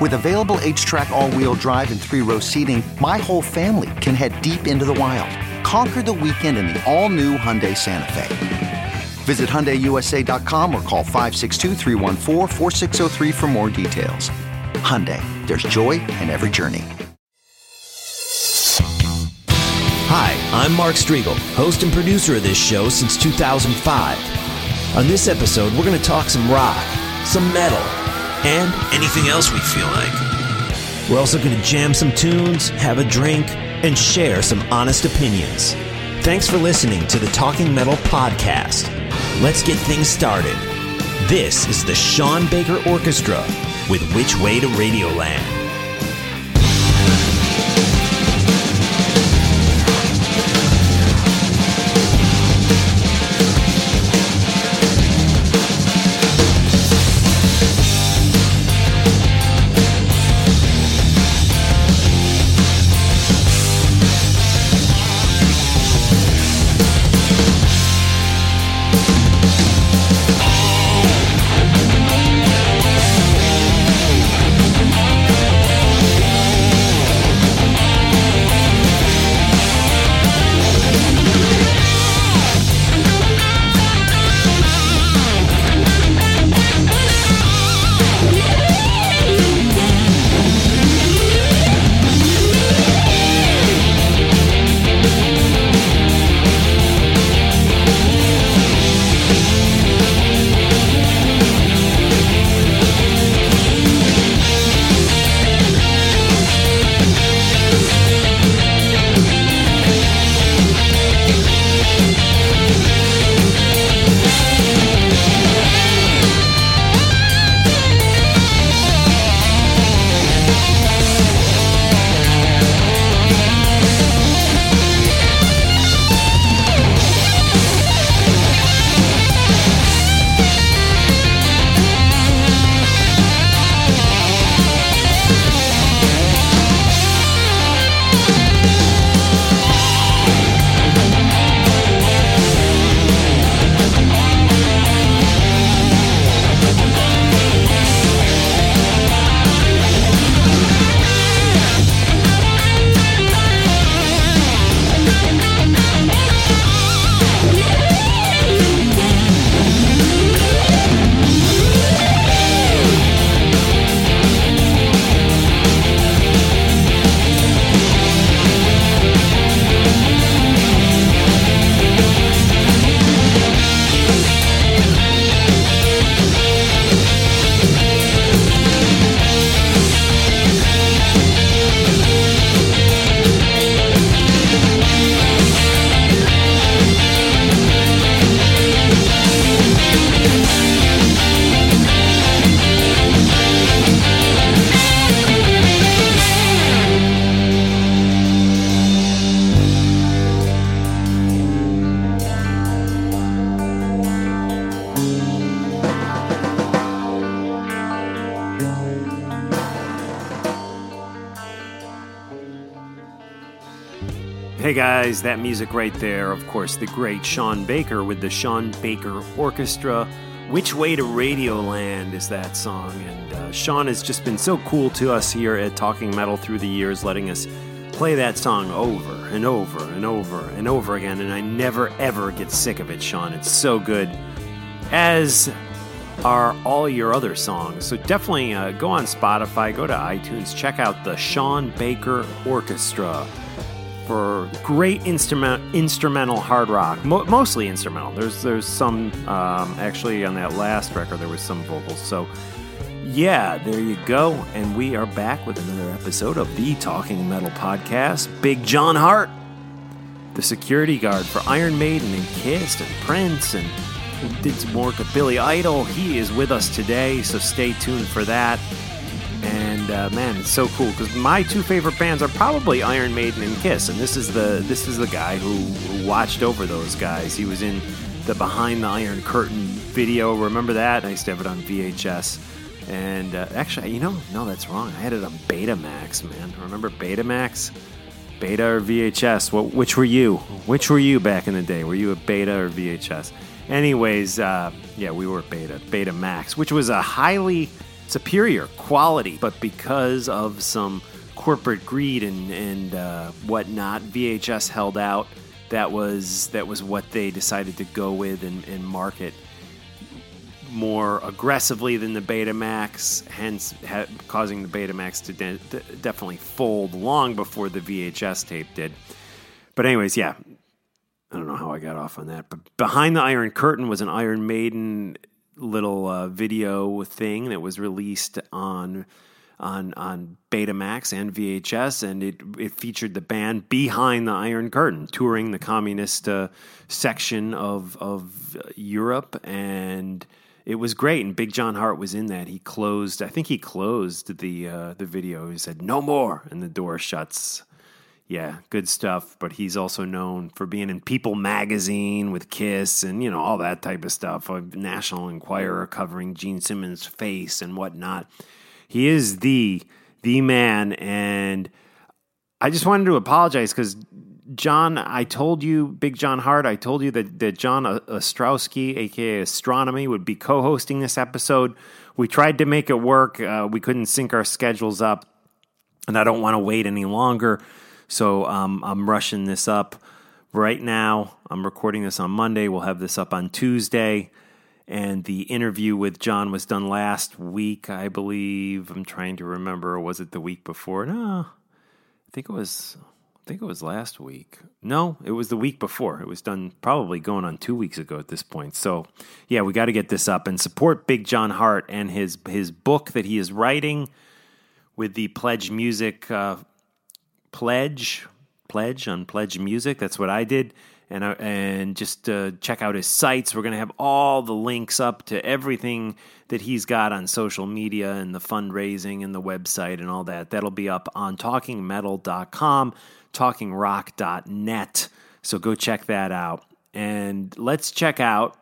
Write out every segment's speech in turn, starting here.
With available HTRAC, all wheel drive, and three row seating, my whole family can head deep into the wild. Conquer the weekend in the all-new Hyundai Santa Fe. Visit HyundaiUSA.com or call 562 for more details. Hyundai, there's joy in every journey. Hi, I'm Mark Strigl, host and producer of this show since 2005. On this episode, we're going to talk some rock, some metal, and anything else we feel like. We're also going to jam some tunes, have a drink, and share some honest opinions. Thanks for listening to the Talking Metal Podcast. Let's get things started. This is the Sean Baker Orchestra with Which Way to Radioland. Guys, that music right there, of course, the great Sean Baker with the Sean Baker Orchestra. Which Way to Radioland is that song? And uh, Sean has just been so cool to us here at Talking Metal through the years, letting us play that song over and over and over and over again. And I never ever get sick of it, Sean. It's so good. As are all your other songs. So definitely uh, go on Spotify, go to iTunes, check out the Sean Baker Orchestra for great instrument, instrumental hard rock, Mo- mostly instrumental. There's there's some um, actually on that last record there was some vocals. So yeah, there you go, and we are back with another episode of the Talking Metal podcast. Big John Harte, the security guard for Iron Maiden and Kiss and Prince and did some work with Billy Idol. He is with us today, so stay tuned for that. Uh, man, it's so cool because my two favorite bands are probably Iron Maiden and Kiss, and this is the this is the guy who, who watched over those guys. He was in the Behind the Iron Curtain video. Remember that? I used to have it on VHS. And uh, actually, you know, no, that's wrong. I had it on Betamax, man. Remember Betamax? Beta or VHS? What? Which were you? Which were you back in the day? Were you a Beta or VHS? Anyways, uh, yeah, we were Beta, Betamax, which was a highly superior quality, but because of some corporate greed and and uh, whatnot, VHS held out. That was that was what they decided to go with and, and market more aggressively than the Betamax, hence ha- causing the Betamax to de- de- definitely fold long before the VHS tape did. But anyways, yeah, I don't know how I got off on that. But behind the Iron Curtain was an Iron Maiden little uh, video thing that was released on on on Betamax and VHS, and it it featured the band behind the Iron Curtain touring the communist uh, section of of Europe, and it was great. And Big John Harte was in that. He closed, I think he closed the uh, the video. He said no more, and the door shuts. Yeah, good stuff. But he's also known for being in People magazine with Kiss and, you know, all that type of stuff. A National Enquirer covering Gene Simmons' face and whatnot. He is the the man, and I just wanted to apologize because John, I told you, Big John Harte, I told you that, that John Ostrowski, aka Astronomy, would be co hosting this episode. We tried to make it work. Uh, we couldn't sync our schedules up, and I don't want to wait any longer. So um, I'm rushing this up right now. I'm recording this on Monday. We'll have this up on Tuesday. And the interview with John was done last week, I believe. I'm trying to remember. Was it the week before? No, I think it was. I think it was last week. No, it was the week before. It was done probably going on two weeks ago at this point. So, yeah, we got to get this up and support Big John Harte and his his book that he is writing with the Pledge Music uh, pledge pledge on pledge music. That's what i did. And uh, and just uh, check out his sites. We're going to have all the links up to everything that he's got on social media and the fundraising and the website and all that. That'll be up on talkingmetal.com talkingrock.net so go check that out. And let's check out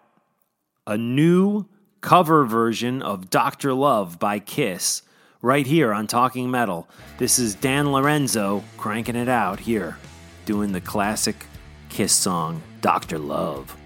a new cover version of dr love by kiss right here on Talking Metal. This is Dan Lorenzo cranking it out here, doing the classic Kiss song, Dr. Love.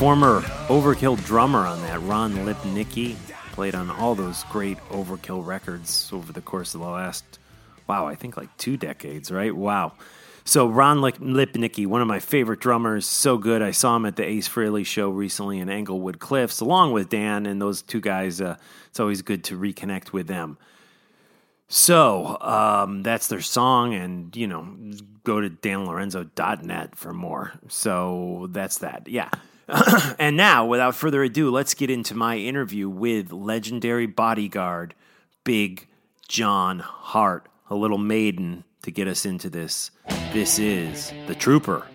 Former Overkill drummer on that, Ron Lipnicki, played on all those great Overkill records over the course of the last, wow, I think like two decades, right? Wow. So Ron Lipnicki, one of my favorite drummers, so good. I saw him at the Ace Frehley show recently in Englewood Cliffs, along with Dan, and those two guys. Uh, it's always good to reconnect with them. So um, that's their song, and you know, go to danlorenzo.net for more. So that's that. Yeah. and now, without further ado, let's get into my interview with legendary bodyguard, Big John Harte, a little maiden to get us into this. This is The Trooper.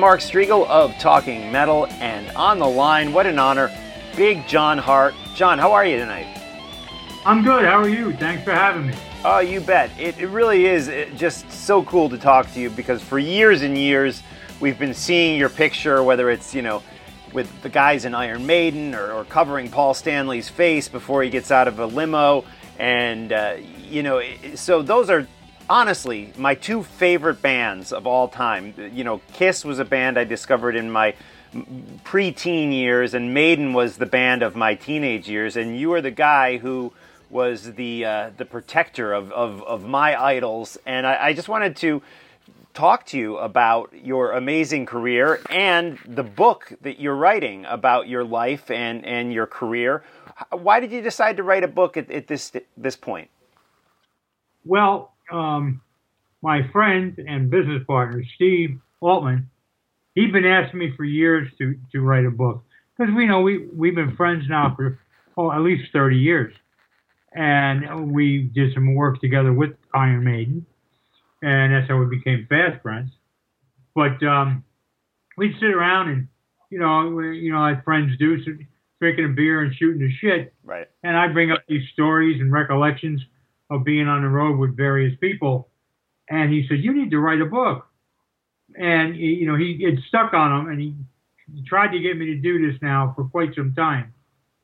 Mark Strigl of Talking Metal, and on the line, what an honor, Big John Harte. John, how are you tonight? I'm good. How are you? Thanks for having me. Oh, you bet. It, it really is just so cool to talk to you because for years and years, we've been seeing your picture, whether it's, you know, with the guys in Iron Maiden or, or covering Paul Stanley's face before he gets out of a limo. And, uh, you know, so those are honestly my two favorite bands of all time. You know, Kiss was a band I discovered in my preteen years, and Maiden was the band of my teenage years. And you are the guy who was the uh, the protector of, of, of my idols. And I, I just wanted to talk to you about your amazing career and the book that you're writing about your life and, and your career. Why did you decide to write a book at, at this this point? Well, um, my friend and business partner, Steve Altman, he'd been asking me for years to, to write a book because we know we, we've been friends now for oh, at least 30 years. And we did some work together with Iron Maiden, and that's how we became fast friends. But um, we'd sit around and, you know, we, you know, like friends do, so drinking a beer and shooting the shit. Right. And I bring up these stories and recollections of being on the road with various people. And he said, You need to write a book. and you know he it stuck on him, and he, he tried to get me to do this now for quite some time,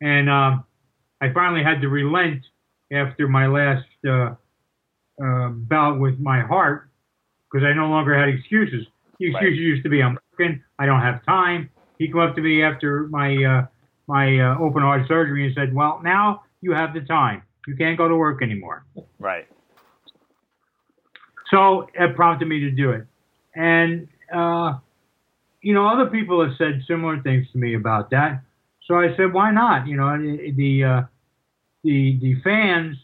and um, I finally had to relent after my last uh, uh, bout with my heart because I no longer had excuses. The excuses Right. used to be I'm working, I don't have time. He came up to me after my uh, my uh, open heart surgery and said, "Well, now you have the time. You can't go to work anymore." Right. So it prompted me to do it. And, uh, you know, other people have said similar things to me about that. So I said, why not? You know, the, uh, the, the fans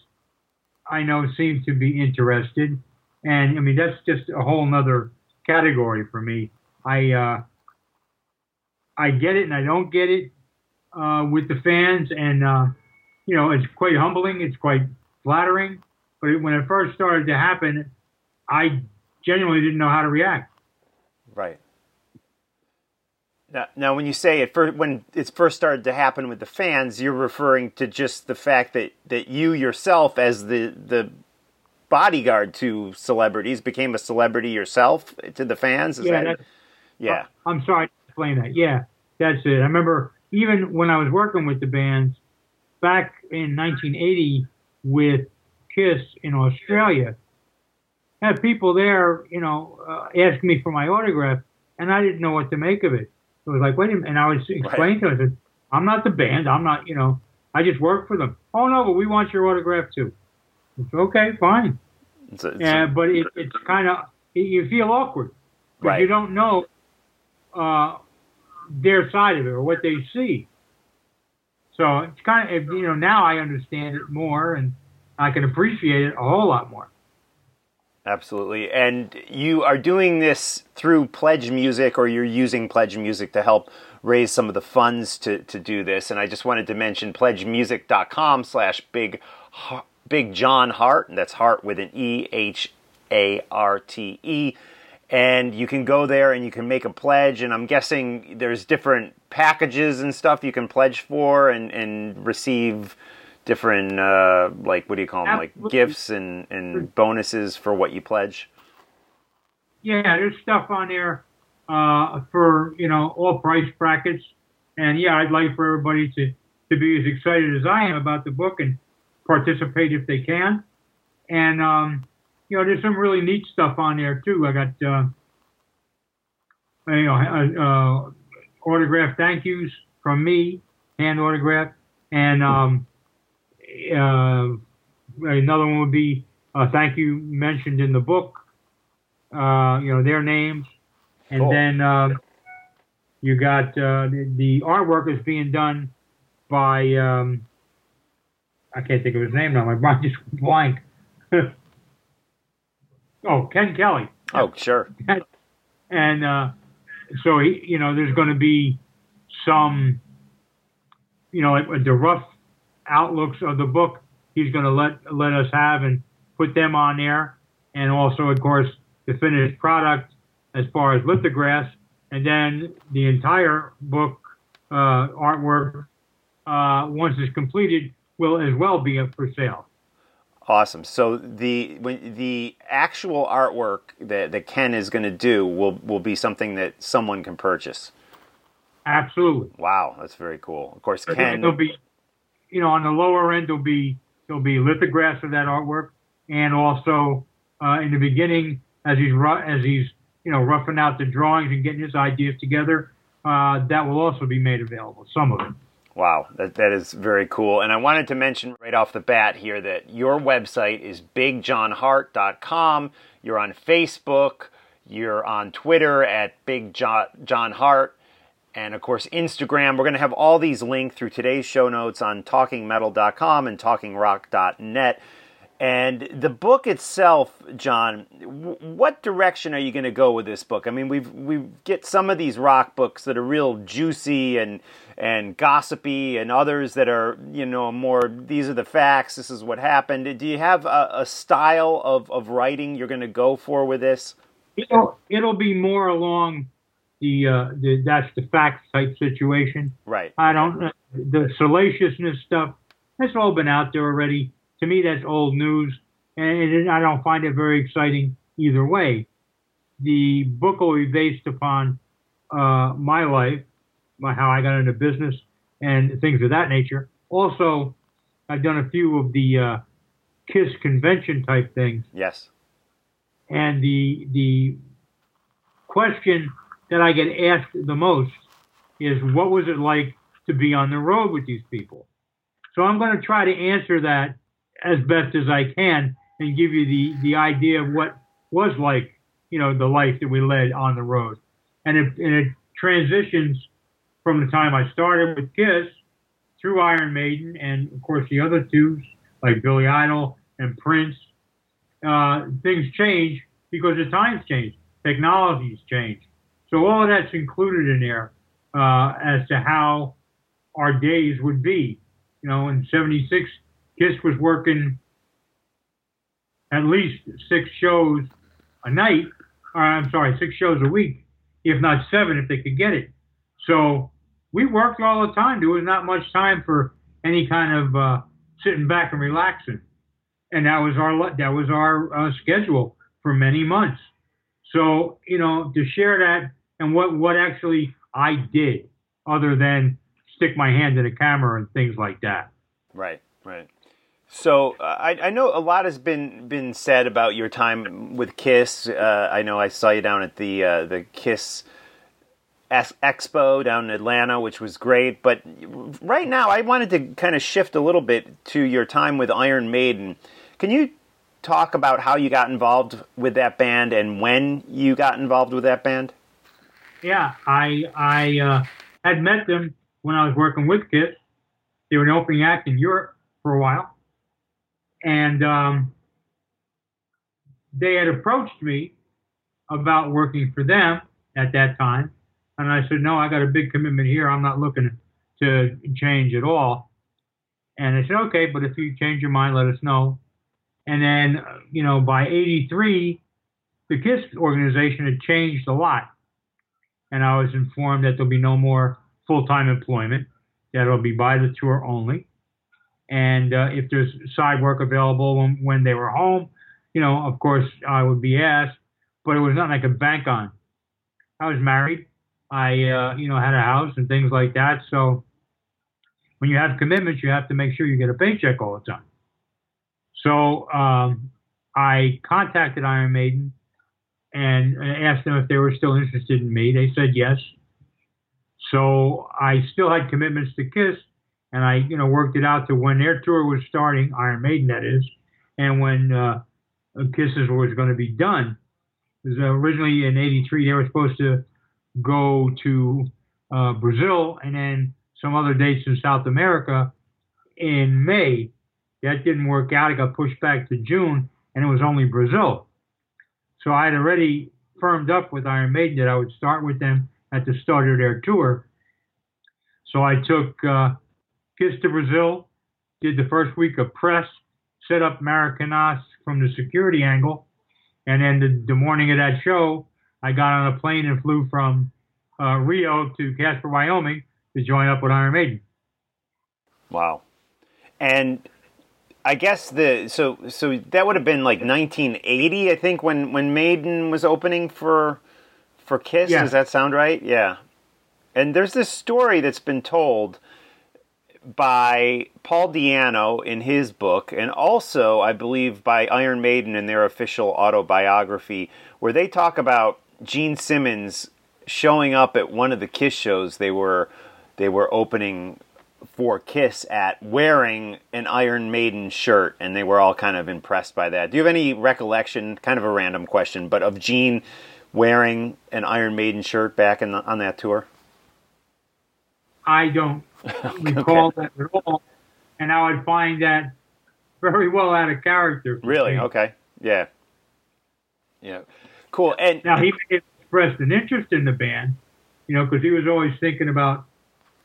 I know seem to be interested. And I mean, that's just a whole nother category for me. I, uh, I get it and I don't get it, uh, with the fans. And, uh, you know, it's quite humbling. It's quite flattering. But when it first started to happen, I genuinely didn't know how to react. Right. Now, now, when you say it first, when it first started to happen with the fans, you're referring to just the fact that, that you yourself, as the the bodyguard to celebrities, became a celebrity yourself to the fans. Is yeah, that, yeah, I'm sorry to explain that. Yeah, that's it. I remember even when I was working with the bands back in 1980 with Kiss in Australia, I had people there, you know, uh, asking me for my autograph, and I didn't know what to make of it. It was like, wait a minute, and I was explaining to them, I said, I'm not the band, I'm not, you know, I just work for them. Oh no, but we want your autograph too. It's okay, fine. It's a- it's Yeah, but it, it's kind of you feel awkward because Right. you don't know uh, their side of it or what they see. So it's kind of you know now I understand it more and I can appreciate it a whole lot more. Absolutely. And you are doing this through Pledge Music, or you're using Pledge Music to help raise some of the funds to, to do this. And I just wanted to mention pledgemusic.com slash big Big John Harte. And that's Hart with an E H A R T E. And you can go there and you can make a pledge. And I'm guessing there's different packages and stuff you can pledge for and, and receive different uh, like what do you call them like gifts and, and bonuses for what you pledge Yeah, there's stuff on there uh, for you know all price brackets, and yeah, I'd like for everybody to to be as excited as I am about the book and participate if they can. And um, you know, there's some really neat stuff on there too. I got uh, you know uh, uh, autograph thank yous from me, hand autograph, and um, uh, another one would be a thank you mentioned in the book. Uh, you know their names, and Cool. then you got uh, the, the artwork is being done by um, I can't think of his name now. My mind just blank. oh, Ken Kelly oh sure and uh, so he, you know, there's going to be some, you know, like the rough outlooks of the book. He's going to let let us have and put them on there, and also, of course, the finished product as far as lithographs, and then the entire book uh, artwork uh, once it's completed will as well be up for sale. Awesome so the when the actual artwork that, that ken is going to do will will be something that someone can purchase Absolutely. wow that's very cool of course ken There'll be, you know, on the lower end, there'll be there'll be lithographs of that artwork, and also uh, in the beginning, as he's as he's you know roughing out the drawings and getting his ideas together, uh, that will also be made available. Some of it. Wow, that, that is very cool. And I wanted to mention right off the bat here that your website is bigjohnharte.com. You're on Facebook, you're on Twitter at Big John, John Harte, and of course Instagram. We're going to have all these linked through today's show notes on talkingmetal.com and talkingrock.net. And the book itself, John, what direction are you going to go with this book? I mean, we've we get some of these rock books that are real juicy and and gossipy, and others that are you know more. These are the facts. This is what happened. Do you have a, a style of of writing you're going to go for with this? It'll it'll be more along the uh, the that's the facts type situation. Right. I don't uh, the salaciousness stuff. That's all been out there already. To me, that's old news, and it- I don't find it very exciting either way. the book will be based upon uh, my life, my, how I got into business, and things of that nature. Also, I've done a few of the uh, Kiss convention type things, Yes. and the the question that I get asked the most is, "What was it like to be on the road with these people?" So I'm going to try to answer that as best as I can and give you the the idea of what was like, you know, the life that we led on the road, and it, and it transitions from the time I started with Kiss through Iron Maiden, and of course the other two like Billy Idol and Prince. Uh, things change because the times change, technologies change. So all of that's included in there uh, as to how our days would be. You know, in '76, Kiss was working at least six shows a night, or I'm sorry, six shows a week, if not seven, if they could get it. So we worked all the time. There was not much time for any kind of uh, sitting back and relaxing, and that was our that was our uh, schedule for many months. So you know, to share that and what what actually I did, other than stick my hand in a camera and things like that. Right, right. So uh, I, I know a lot has been been said about your time with Kiss. Uh, I know I saw you down at the uh, the Kiss Expo down in Atlanta, which was great. But right now, I wanted to kind of shift a little bit to your time with Iron Maiden. Can you talk about how you got involved with that band and when you got involved with that band? Yeah, I I uh, had met them when I was working with Kiss. They were an opening act in Europe for a while, and um, they had approached me about working for them at that time, and I said, "No, I got a big commitment here. I'm not looking to change at all." And they said, "Okay, but if you change your mind, let us know." And then, you know, by '83, the Kiss organization had changed a lot and I was informed that there'll be no more full-time employment. That it'll be by the tour only, and uh, if there's side work available when, when they were home, you know, of course I would be asked, but it was nothing I could bank on. I was married, I uh, you know had a house and things like that, so when you have commitments, you have to make sure you get a paycheck all the time. So um, I contacted Iron Maiden and asked them if they were still interested in me. They said yes. So I still had commitments to Kiss, and I, you know, worked it out to when their tour was starting, Iron Maiden, that is, and when uh, Kisses was going to be done. Because originally in '83 they were supposed to go to uh, Brazil and then some other dates in South America in May. That didn't work out. It got pushed back to June, and it was only Brazil. So I had already firmed up with Iron Maiden that I would start with them at the start of their tour. So I took uh, Kiss to Brazil, did the first week of press, set up Maracanã from the security angle, and then the, the morning of that show, I got on a plane and flew from uh, Rio to Casper, Wyoming to join up with Iron Maiden. Wow. And I guess the so so that would have been like 1980, I think, when when Maiden was opening for for Kiss. Yeah. Does that sound right? Yeah. And there's this story that's been told by Paul Di'Anno in his book, and also I believe by Iron Maiden in their official autobiography, where they talk about Gene Simmons showing up at one of the Kiss shows they were they were opening for Kiss at wearing an Iron Maiden shirt, and they were all kind of impressed by that. Do you have any recollection? Kind of a random question, but of Gene wearing an Iron Maiden shirt back in the, on that tour? I don't recall that at all, and I would find that very well out of character. Really? me. Okay. Yeah. Yeah. Cool. And Now he expressed an interest in the band, you know, because he was always thinking about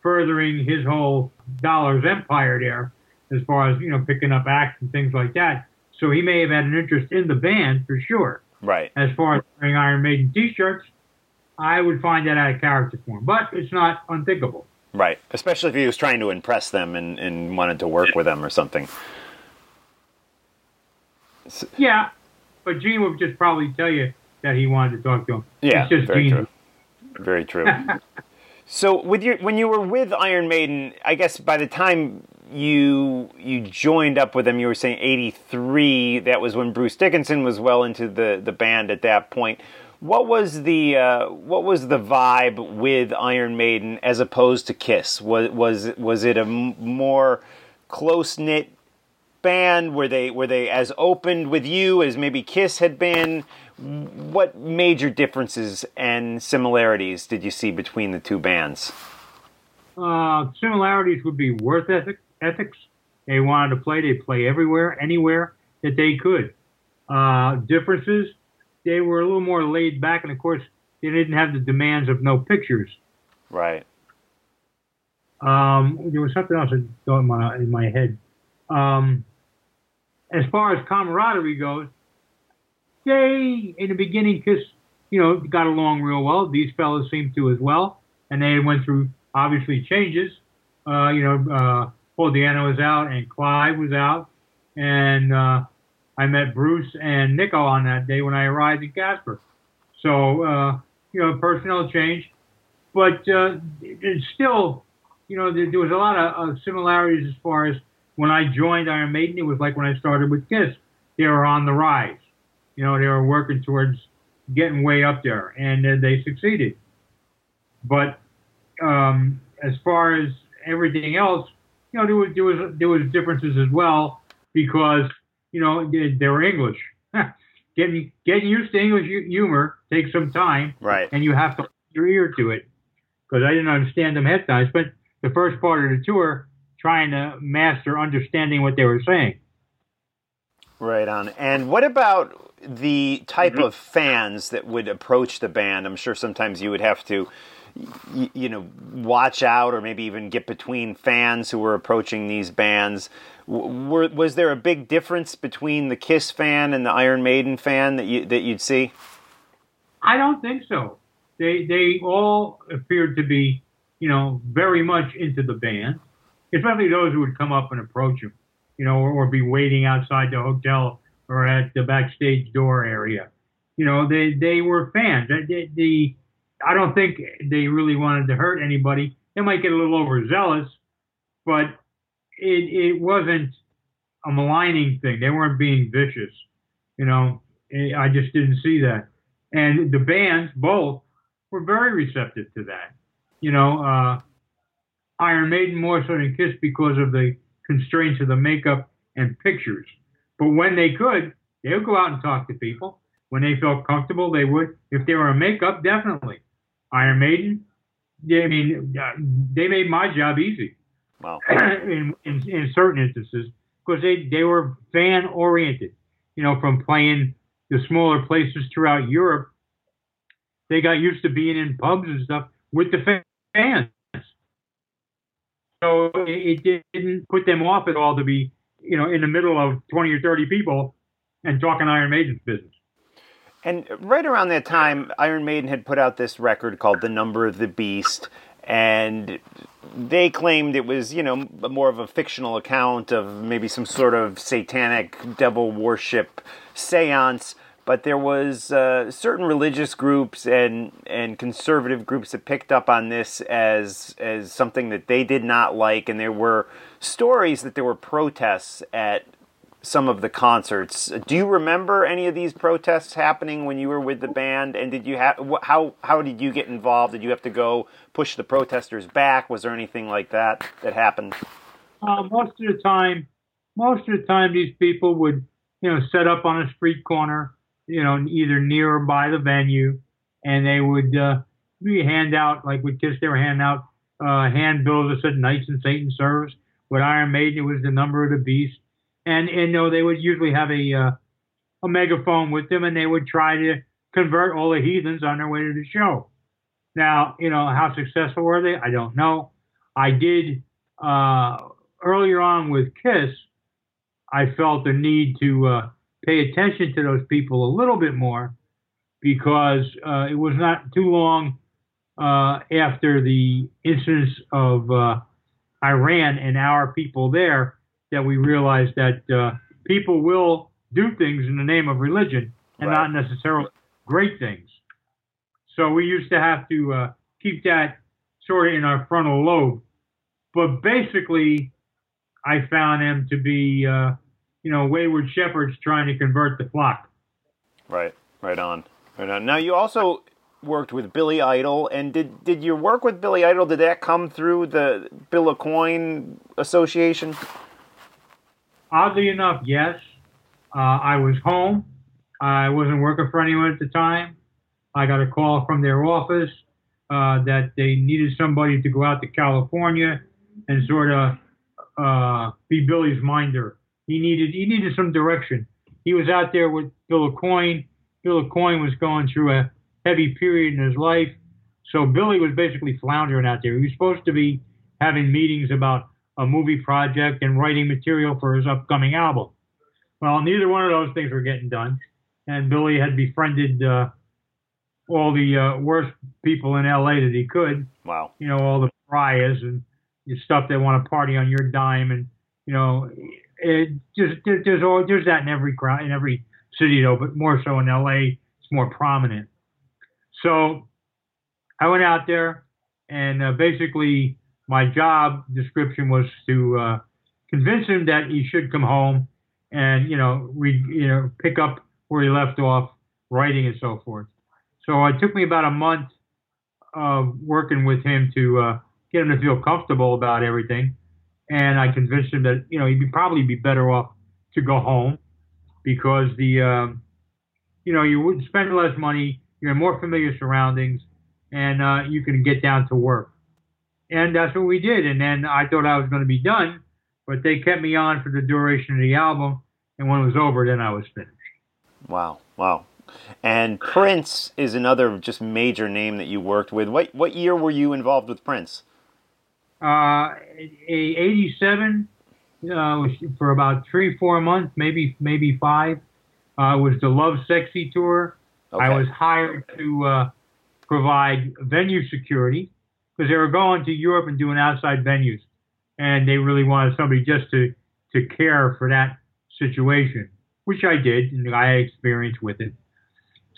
furthering his whole dollars empire there, as far as you know, picking up acts and things like that. So he may have had an interest in the band for sure. right. As far as wearing Iron Maiden T-shirts, I would find that out of character for him, but it's not unthinkable. Right. Especially if he was trying to impress them and, and wanted to work with them or something. Yeah, but Gene would just probably tell you that he wanted to talk to him. Yeah, it's just very genius. true. Very true. so, with your when you were with Iron Maiden, I guess by the time you you joined up with them, you were saying '83. That was when Bruce Dickinson was well into the the band at that point. What was the uh, what was the vibe with Iron Maiden as opposed to Kiss? Was was was it a m- more close knit band? Were they were they as open with you as maybe Kiss had been? What major differences and similarities did you see between the two bands? Uh, similarities would be worth ethic, ethics. They wanted to play. They play everywhere, anywhere that they could. Uh, differences. They were a little more laid back, and of course, they didn't have the demands of no pictures. Right. Um, there was something else in my in my head. Um, as far as camaraderie goes, they in the beginning, Kiss, you know, got along real well. These fellas seemed to as well, and they went through obviously changes. Uh, you know, uh, Paul Di'Anno was out and Clive was out, and uh, I met Bruce and Nicko on that day when I arrived in Casper. So uh, you know, personnel change, but uh, it's still, you know, there, there was a lot of, of similarities as far as when I joined Iron Maiden. It was like when I started with Kiss. They were on the rise. You know, they were working towards getting way up there, and uh, they succeeded. But um, as far as everything else, you know, there was there was there was differences as well because you know they, they were English. getting getting used to English humor takes some time, Right. and you have to put your ear to it because I didn't understand them half the time. I spent the first part of the tour trying to master understanding what they were saying. Right on. And what about the type mm-hmm. of fans that would approach the band? I'm sure sometimes you would have to, you, you know, watch out or maybe even get between fans who were approaching these bands. W- Were, was there a big difference between the Kiss fan and the Iron Maiden fan that you that you'd see? I don't think so. They they all appeared to be, you know, very much into the band, especially those who would come up and approach them, you know, or, or be waiting outside the hotel or at the backstage door area. You know, they they were fans. The, the, I don't think they really wanted to hurt anybody. They might get a little overzealous, but it it wasn't a maligning thing. They weren't being vicious. You know, I just didn't see that. And the bands, both, were very receptive to that. You know, uh, Iron Maiden more so than Kiss because of the constraints of the makeup and pictures. But when they could, they would go out and talk to people. When they felt comfortable, they would. If they were in makeup, definitely. Iron Maiden, yeah, I mean, they made my job easy Wow. in, in, in certain instances because they, they were fan oriented. You know, from playing the smaller places throughout Europe, they got used to being in pubs and stuff with the fans. So it, it didn't put them off at all to be, you know, in the middle of 20 or 30 people and talking Iron Maiden's business. And right around that time, Iron Maiden had put out this record called "The Number of the Beast," and they claimed it was, you know, more of a fictional account of maybe some sort of satanic devil worship seance. But there was uh, certain religious groups and and conservative groups that picked up on this as as something that they did not like, and there were stories that there were protests at some of the concerts. Do you remember any of these protests happening when you were with the band? And did you have how how did you get involved? Did you have to go push the protesters back? Was there anything like that that happened? Uh, most of the time, most of the time, these people would, you know, set up on a street corner, you know, either near or by the venue, and they would uh, hand out like with Kiss, they were handing out uh, handbills that said "Knights and Satan Service." With Iron Maiden, it was the number of the beast, and and you know they would usually have a uh, a megaphone with them, and they would try to convert all the heathens on their way to the show. Now, you know, how successful were they? I don't know. I did uh, earlier on with Kiss. I felt the need to uh, pay attention to those people a little bit more because uh, it was not too long uh, after the incidents of uh, Iran and our people there that we realized that uh, people will do things in the name of religion and Right. not necessarily great things. So we used to have to uh, keep that sort of in our frontal lobe. But basically, I found them to be, uh, you know, wayward shepherds trying to convert the flock. Right, right on, right on. Now you also worked with Billy Idol, and did did your work with Billy Idol? Did that come through the Bill Aucoin Association? Oddly enough, yes. Uh, I was home. I wasn't working for anyone at the time. I got a call from their office uh, that they needed somebody to go out to California and sort of uh, be Billy's minder. He needed he needed some direction. He was out there with Bill Aucoin. Bill Aucoin was going through a heavy period in his life, so Billy was basically floundering out there. He was supposed to be having meetings about a movie project and writing material for his upcoming album. Well, neither one of those things were getting done, and Billy had befriended uh, all the uh, worst people in LA that he could. Wow. You know, all the pariahs and stuff that want to party on your dime, and you know, it just there's all there's that in every in every city though, but more so in LA, it's more prominent. So I went out there, and uh, basically my job description was to uh, convince him that he should come home and you know we you know pick up where he left off, writing and so forth. So it took me about a month of working with him to uh, get him to feel comfortable about everything, and I convinced him that you know he'd be, probably be better off to go home because the um, you know you would spend less money, you're in more familiar surroundings, and uh, you can get down to work. And that's what we did. And then I thought I was going to be done, but they kept me on for the duration of the album. And when it was over, then I was finished. Wow, wow. And Prince is another just major name that you worked with. What what year were you involved with Prince? Uh, '87 uh, for about three, four months, maybe maybe five. Uh, was the Love Sexy tour. Okay. I was hired to uh, provide venue security because they were going to Europe and doing outside venues, and they really wanted somebody just to to care for that situation, which I did, and I had experience with it.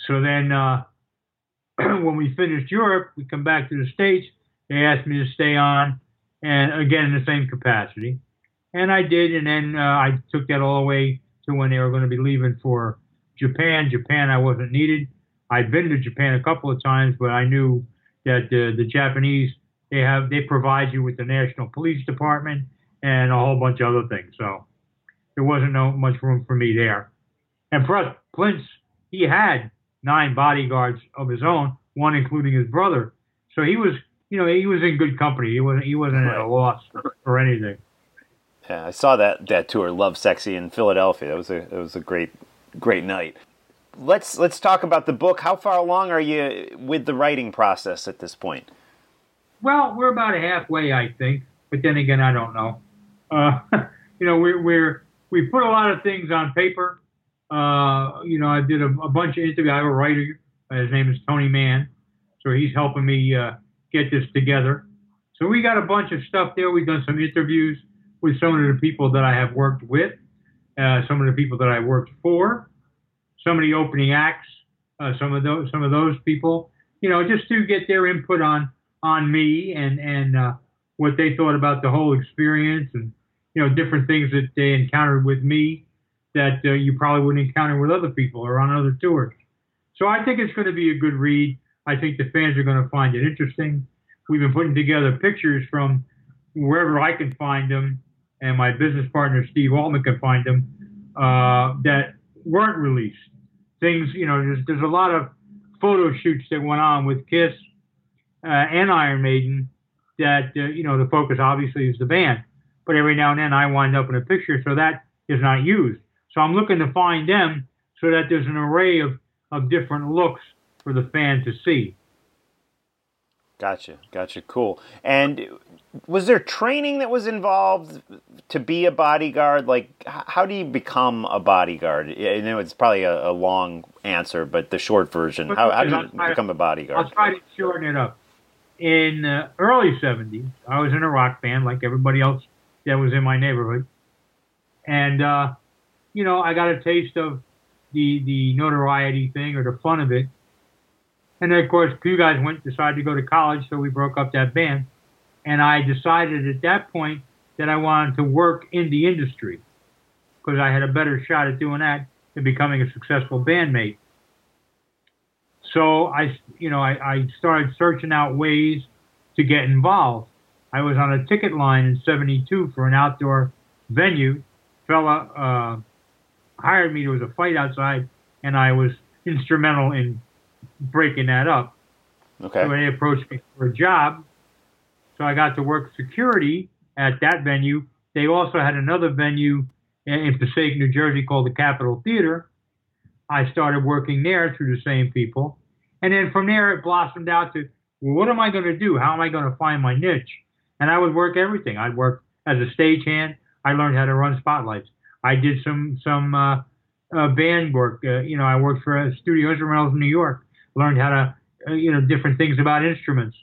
So then, uh, when we finished Europe, we come back to the States. They asked me to stay on, and again in the same capacity, and I did. And then uh, I took that all the way to when they were going to be leaving for Japan. Japan, I wasn't needed. I'd been to Japan a couple of times, but I knew that uh, the Japanese they have they provide you with the National Police Department and a whole bunch of other things. So there wasn't no much room for me there. And Prince he had nine bodyguards of his own, one including his brother. So he was, you know, he was in good company. He wasn't he wasn't at a loss or anything. Yeah, I saw that that tour, Lovesexy in Philadelphia. That was a it was a great great night. Let's let's talk about the book. How far along are you with the writing process at this point? Well, we're about halfway, I think. But then again, I don't know. Uh, you know, we're we're we put a lot of things on paper. Uh, you know, I did a, a bunch of interviews. I have a writer. His name is Tony Mann, so he's helping me uh, get this together. So we got a bunch of stuff there. We've done some interviews with some of the people that I have worked with, uh, some of the people that I worked for, some of the opening acts, uh, some of those some of those people. You know, just to get their input on on me and and uh, what they thought about the whole experience and you know different things that they encountered with me that uh, you probably wouldn't encounter with other people or on other tours. So I think it's going to be a good read. I think the fans are going to find it interesting. We've been putting together pictures from wherever I can find them, and my business partner Steve Altman can find them uh, that weren't released. Things, you know, there's, there's a lot of photo shoots that went on with Kiss uh, and Iron Maiden that, uh, you know, the focus obviously is the band. But every now and then I wind up in a picture, so that is not used. So I'm looking to find them so that there's an array of, of different looks for the fan to see. Gotcha, gotcha, cool. And was there training that was involved to be a bodyguard? Like, how do you become a bodyguard? I know it's probably a, a long answer, but the short version: how, how do you become a bodyguard? I'll try to shorten it up. In the early '70s, I was in a rock band like everybody else that was in my neighborhood, and uh, you know, I got a taste of the the notoriety thing or the fun of it And then, of course, two guys went decided to go to college, so we broke up that band. And I decided at that point that I wanted to work in the industry because I had a better shot at doing that than becoming a successful bandmate. So I, you know, I, I started searching out ways to get involved. I was on a ticket line in '72 for an outdoor venue. Fella uh, hired me. There was a fight outside, and I was instrumental in breaking that up. Okay. So they approached me for a job. So I got to work security at that venue. They also had another venue in Passaic, New Jersey called the Capitol Theater. I started working there through the same people. And then from there, it blossomed out to, well, what am I going to do? How am I going to find my niche? And I would work everything. I'd work as a stagehand. I learned how to run spotlights. I did some some uh, uh, band work. Uh, you know, I worked for a Studio Instrumentals in New York. Learned how to, uh, you know, different things about instruments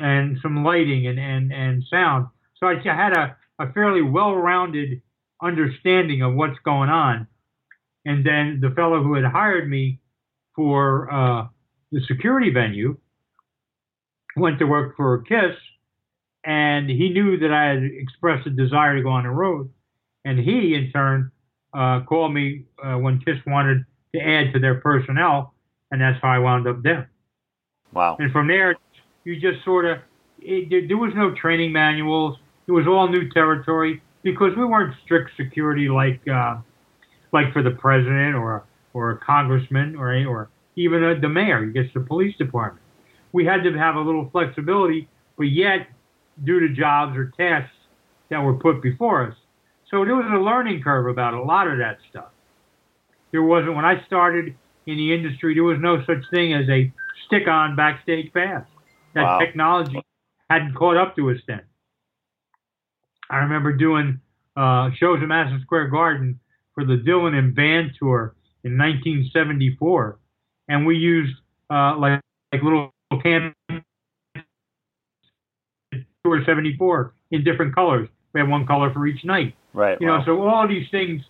and some lighting and and and sound. So I, I had a, a fairly well-rounded understanding of what's going on. And then the fellow who had hired me for uh, the security venue went to work for Kiss, and he knew that I had expressed a desire to go on the road. And he, in turn, uh, called me uh, when Kiss wanted to add to their personnel, and that's how I wound up there. Wow. And from there, you just sort of, it, there, there was no training manuals. It was all new territory because we weren't strict security like, uh, like for the president or or a congressman or or even a, the mayor. He gets the police department. We had to have a little flexibility, but yet due to jobs or tasks that were put before us. So there was a learning curve about a lot of that stuff. There wasn't when I started in the industry. There was no such thing as a stick-on backstage pass. That Wow. technology hadn't caught up to us then. I remember doing uh, shows at Madison Square Garden for the Dylan and Band tour in 1974, and we used uh, like like little can tour 74 in different colors. We had one color for each night. Right. You wow. know, so all these things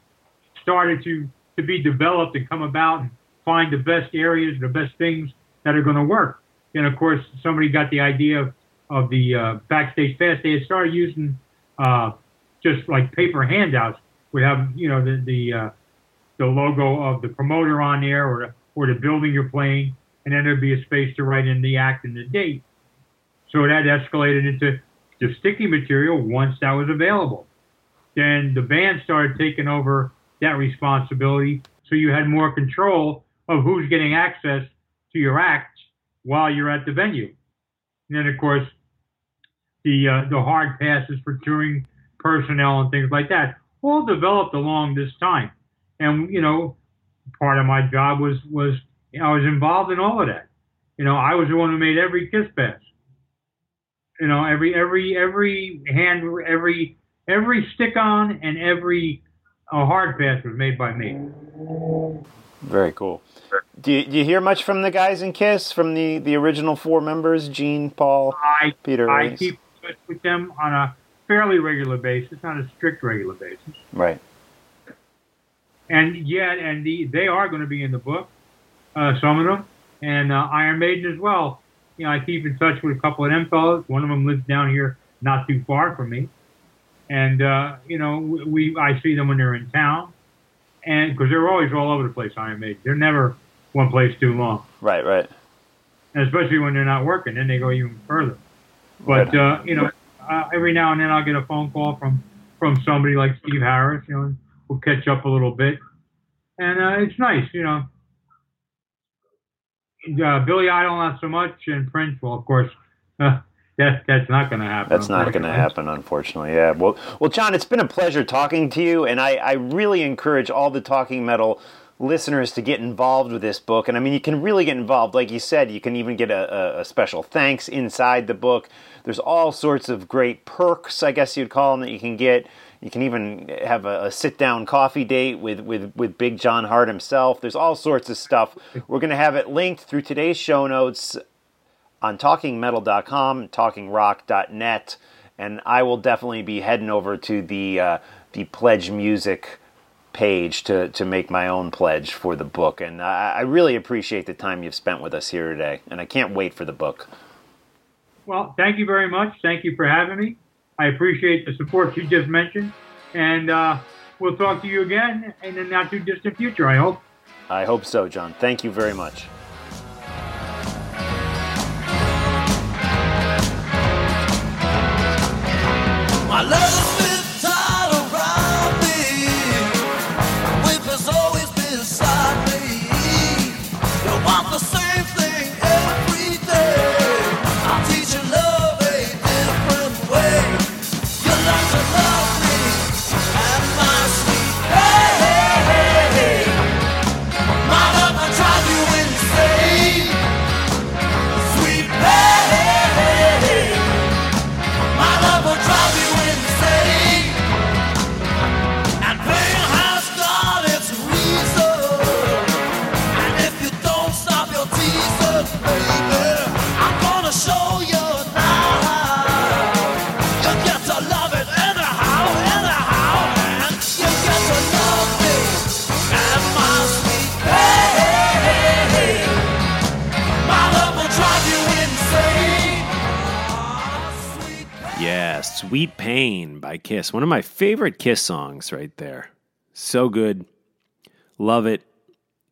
started to to be developed and come about find the best areas, the best things that are going to work. And of course, somebody got the idea of, of the uh, backstage pass. They had started using uh, just like paper handouts. Would have you know the the uh, the logo of the promoter on there or or the building you're playing, and then there'd be a space to write in the act and the date. So that escalated into the sticky material once that was available. Then the band started taking over that responsibility, so you had more control of who's getting access to your act while you're at the venue. And then, of course, the uh, the hard passes for touring personnel and things like that all developed along this time. And you know, part of my job was was I was involved in all of that. You know, I was the one who made every kiss pass. You know, every every every hand every every stick on and every uh, hard pass was made by me. Very cool. Do you, do you hear much from the guys in Kiss, from the, the original four members, Gene, Paul, I Peter? I Reese? keep touch with them on a fairly regular basis, not a strict regular basis. Right. And yet, and the, they are going to be in the book, uh, some of them, and uh, Iron Maiden as well. You know, I keep in touch with a couple of them fellows. One of them lives down here, not too far from me, and uh, you know, we, we I see them when they're in town, and because they're always all over the place. Iron Maiden, they're never one place too long, Right, right. and especially when they're not working, then they go even further. But uh, you know, uh, every now and then I'll get a phone call from from somebody like Steve Harris. You know, we'll catch up a little bit, and uh, it's nice. You know, uh, Billy Idol not so much, and Prince. Well, of course, uh, that that's not going to happen. That's not going to happen, unfortunately. Yeah. Well, well, John, it's been a pleasure talking to you, and I, I really encourage all the Talking Metal listeners to get involved with this book. And I mean, you can really get involved. Like you said, you can even get a, a, special thanks inside the book. There's all sorts of great perks, I guess you'd call them, that you can get. You can even have a, a sit-down coffee date with, with, with Big John Harte himself. There's all sorts of stuff. We're going to have it linked through today's show notes on talkingmetal.com, talkingrock.net, and I will definitely be heading over to the uh, the Pledge Music page to, to make my own pledge for the book. And I, I really appreciate the time you've spent with us here today. And I can't wait for the book. Well, thank you very much. Thank you for having me. I appreciate the support you just mentioned. And uh, we'll talk to you again in the not too distant future, I hope. I hope so, John. Thank you very much. My love Sweet Pain by Kiss. One of my favorite Kiss songs right there. So good. Love it.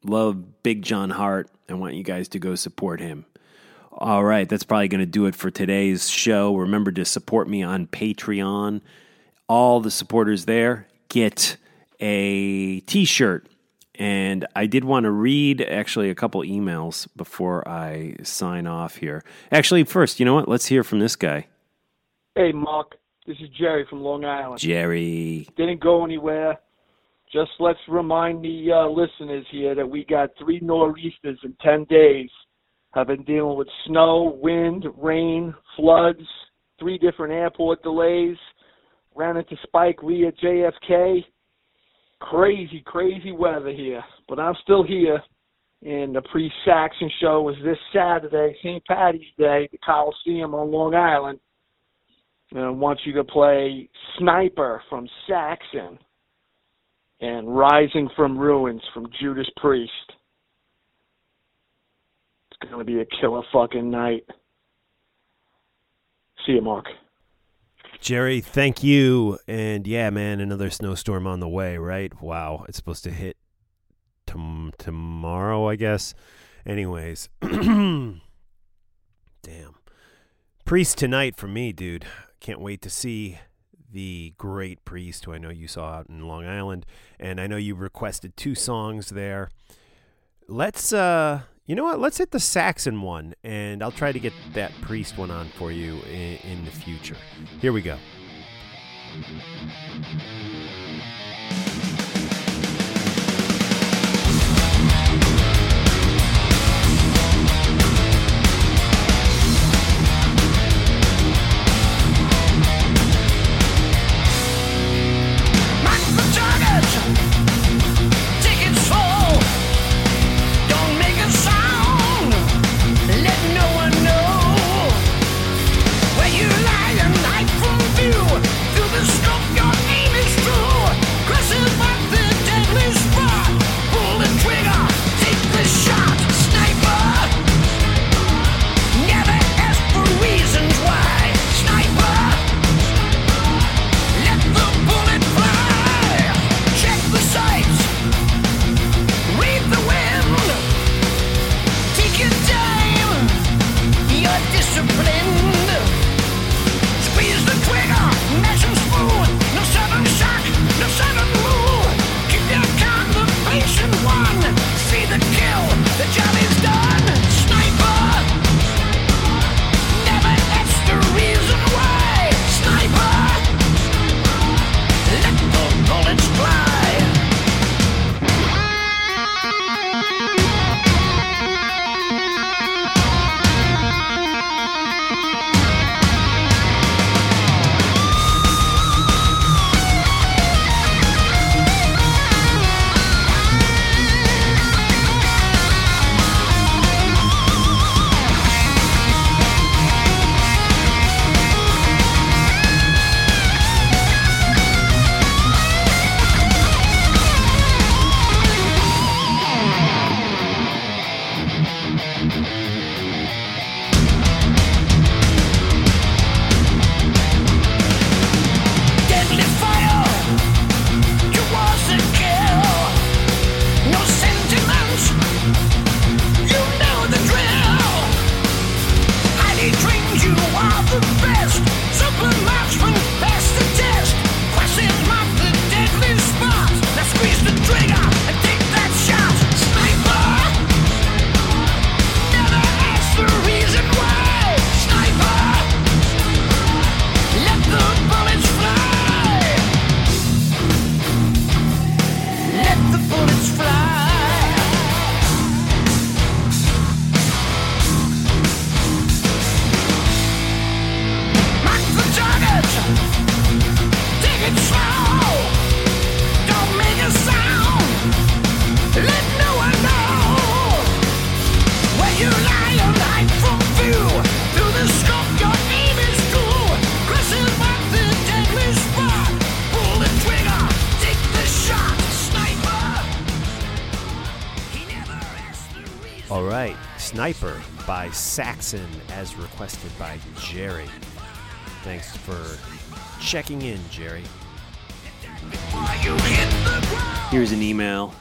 Love Big John Harte. I want you guys to go support him. All right, that's probably going to do it for today's show. Remember to support me on Patreon. All the supporters there get a t shirt. And I did want to read actually a couple emails before I sign off here. Actually, first, you know what? Let's hear from this guy. Hey, Mark. This is Jerry from Long Island. Jerry. Didn't go anywhere. Just let's remind the uh, listeners here that we got three nor'easters in 10 days. Have been dealing with snow, wind, rain, floods, three different airport delays. Ran into Spike Lee at JFK. Crazy, crazy weather here. But I'm still here. And the pre Saxon show is this Saturday, St. Patty's Day, the Coliseum on Long Island. And I want you to play Sniper from Saxon and Rising from Ruins from Judas Priest. It's going to be a killer fucking night. See you, Mark. Jerry, thank you. And yeah, man, another snowstorm on the way, right? Wow, it's supposed to hit tom- tomorrow, I guess. Anyways, damn. Priest tonight for me, dude. Can't wait to see the great Priest, who I know you saw out in Long Island, and I know you requested two songs there. Let's uh you know what? Let's hit the Saxon one, and I'll try to get that Priest one on for you in, in the future. Here we go. Checking in, Jerry. Here's an email.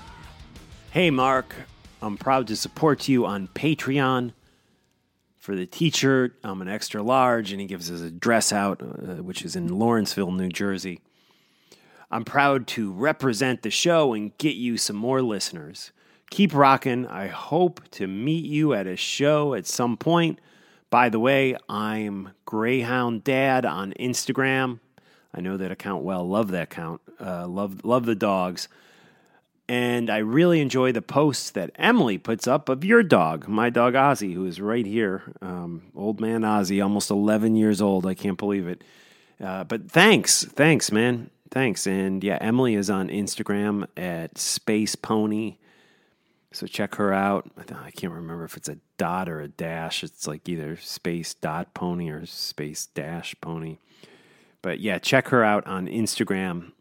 Hey, Mark, I'm proud to support you on Patreon. For the t-shirt, I'm an extra large, and he gives us a dress out, uh, which is in Lawrenceville, New Jersey. I'm proud to represent the show and get you some more listeners. Keep rocking. I hope to meet you at a show at some point. By the way, I'm Greyhound Dad on Instagram. I know that account well. Love that account. Uh, love love the dogs. And I really enjoy the posts that Emily puts up of your dog, my dog Ozzy, who is right here. Um, old man Ozzy, almost 11 years old. I can't believe it. Uh, but thanks. Thanks, man. Thanks. And yeah, Emily is on Instagram at Space Pony. So check her out. I can't remember if it's a dot or a dash. It's like either space dot pony or space dash pony. But yeah, check her out on Instagram.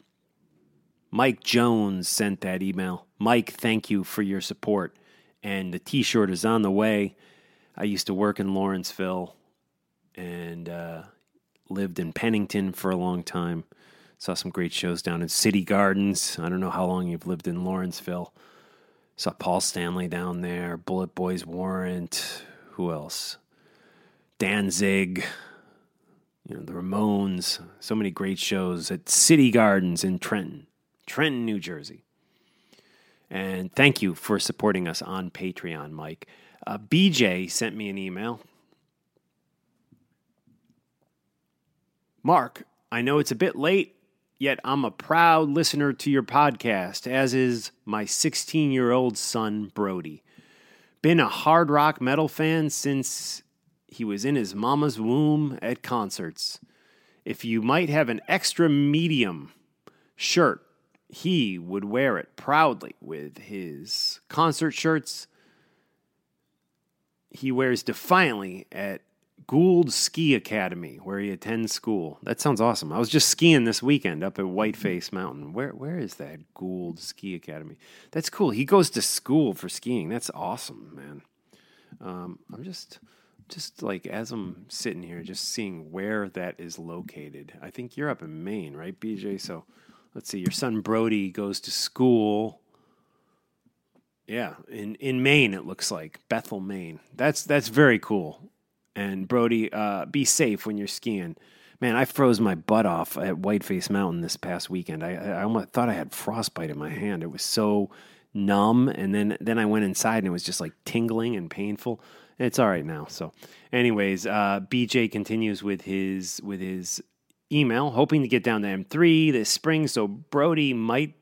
Mike Jones sent that email. Mike, thank you for your support. And the t shirt is on the way. I used to work in Lawrenceville and uh, lived in Pennington for a long time. Saw some great shows down in City Gardens. I don't know how long you've lived in Lawrenceville. Saw Paul Stanley down there, BulletBoys Warrant. Who else? Danzig, you know, the Ramones. So many great shows at City Gardens in Trenton, Trenton, New Jersey. And thank you for supporting us on Patreon, Mike. Uh, BJ sent me an email. Mark, I know it's a bit late, yet I'm a proud listener to your podcast, as is my 16 year old son, Brody. Been a hard rock metal fan since he was in his mama's womb at concerts. If you might have an extra medium shirt, he would wear it proudly with his concert shirts. He wears defiantly at Gould Ski Academy, where he attends school. That sounds awesome. I was just skiing this weekend up at Whiteface Mountain. Where where is that Gould Ski Academy? That's cool. He goes to school for skiing. That's awesome, man. Um, I'm just just like as I'm sitting here, just seeing where that is located. I think you're up in Maine, right, BJ? So let's see. Your son Brody goes to school. Yeah, in in Maine, it looks like Bethel, Maine. That's that's very cool. And Brody, uh, be safe when you're skiing. Man, I froze my butt off at Whiteface Mountain this past weekend. I, I almost thought I had frostbite in my hand. It was so numb, and then then I went inside and it was just like tingling and painful. It's all right now. So, anyways, uh, BJ continues with his with his email, hoping to get down to M3 this spring, so Brody might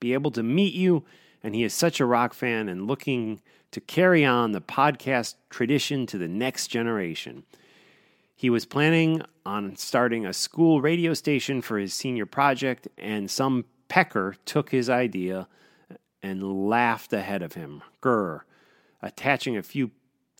be able to meet you. And he is such a rock fan and looking to carry on the podcast tradition to the next generation. He was planning on starting a school radio station for his senior project, and some pecker took his idea and laughed ahead of him. Grr. Attaching a few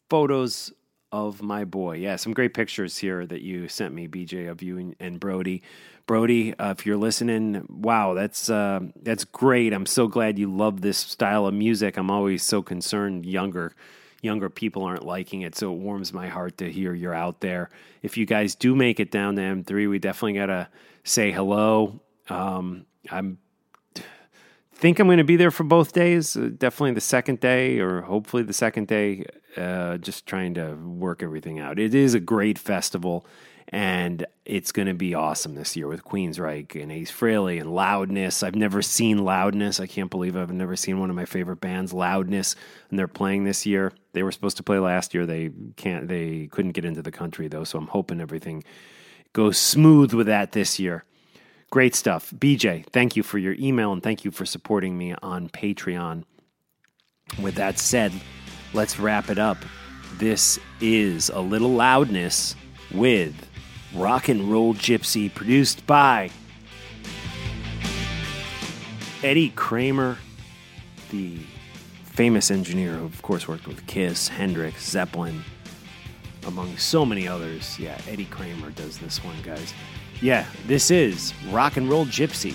photos of my boy. Yeah, some great pictures here that you sent me, BJ, of you and, and Brody. Brody, uh, if you're listening, wow, that's uh, that's great. I'm so glad you love this style of music. I'm always so concerned younger younger people aren't liking it, so it warms my heart to hear you're out there. If you guys do make it down to M3, we definitely gotta say hello. Um, I'm think I'm going to be there for both days. Uh, definitely the second day, or hopefully the second day. Uh, just trying to work everything out. It is a great festival, and it's going to be awesome this year with Queensryche and Ace Frehley and Loudness. I've never seen Loudness. I can't believe I've never seen one of my favorite bands, Loudness, and they're playing this year. They were supposed to play last year. They can't. They couldn't get into the country though, so I'm hoping everything goes smooth with that this year. Great stuff. BJ, thank you for your email and thank you for supporting me on Patreon. With that said, let's wrap it up. This is A Little Loudness with Rock and Roll Gypsy, produced by Eddie Kramer, the famous engineer who, of course, worked with Kiss, Hendrix, Zeppelin, among so many others. Yeah, Eddie Kramer does this one, guys. Yeah, this is Rock and Roll Gypsy.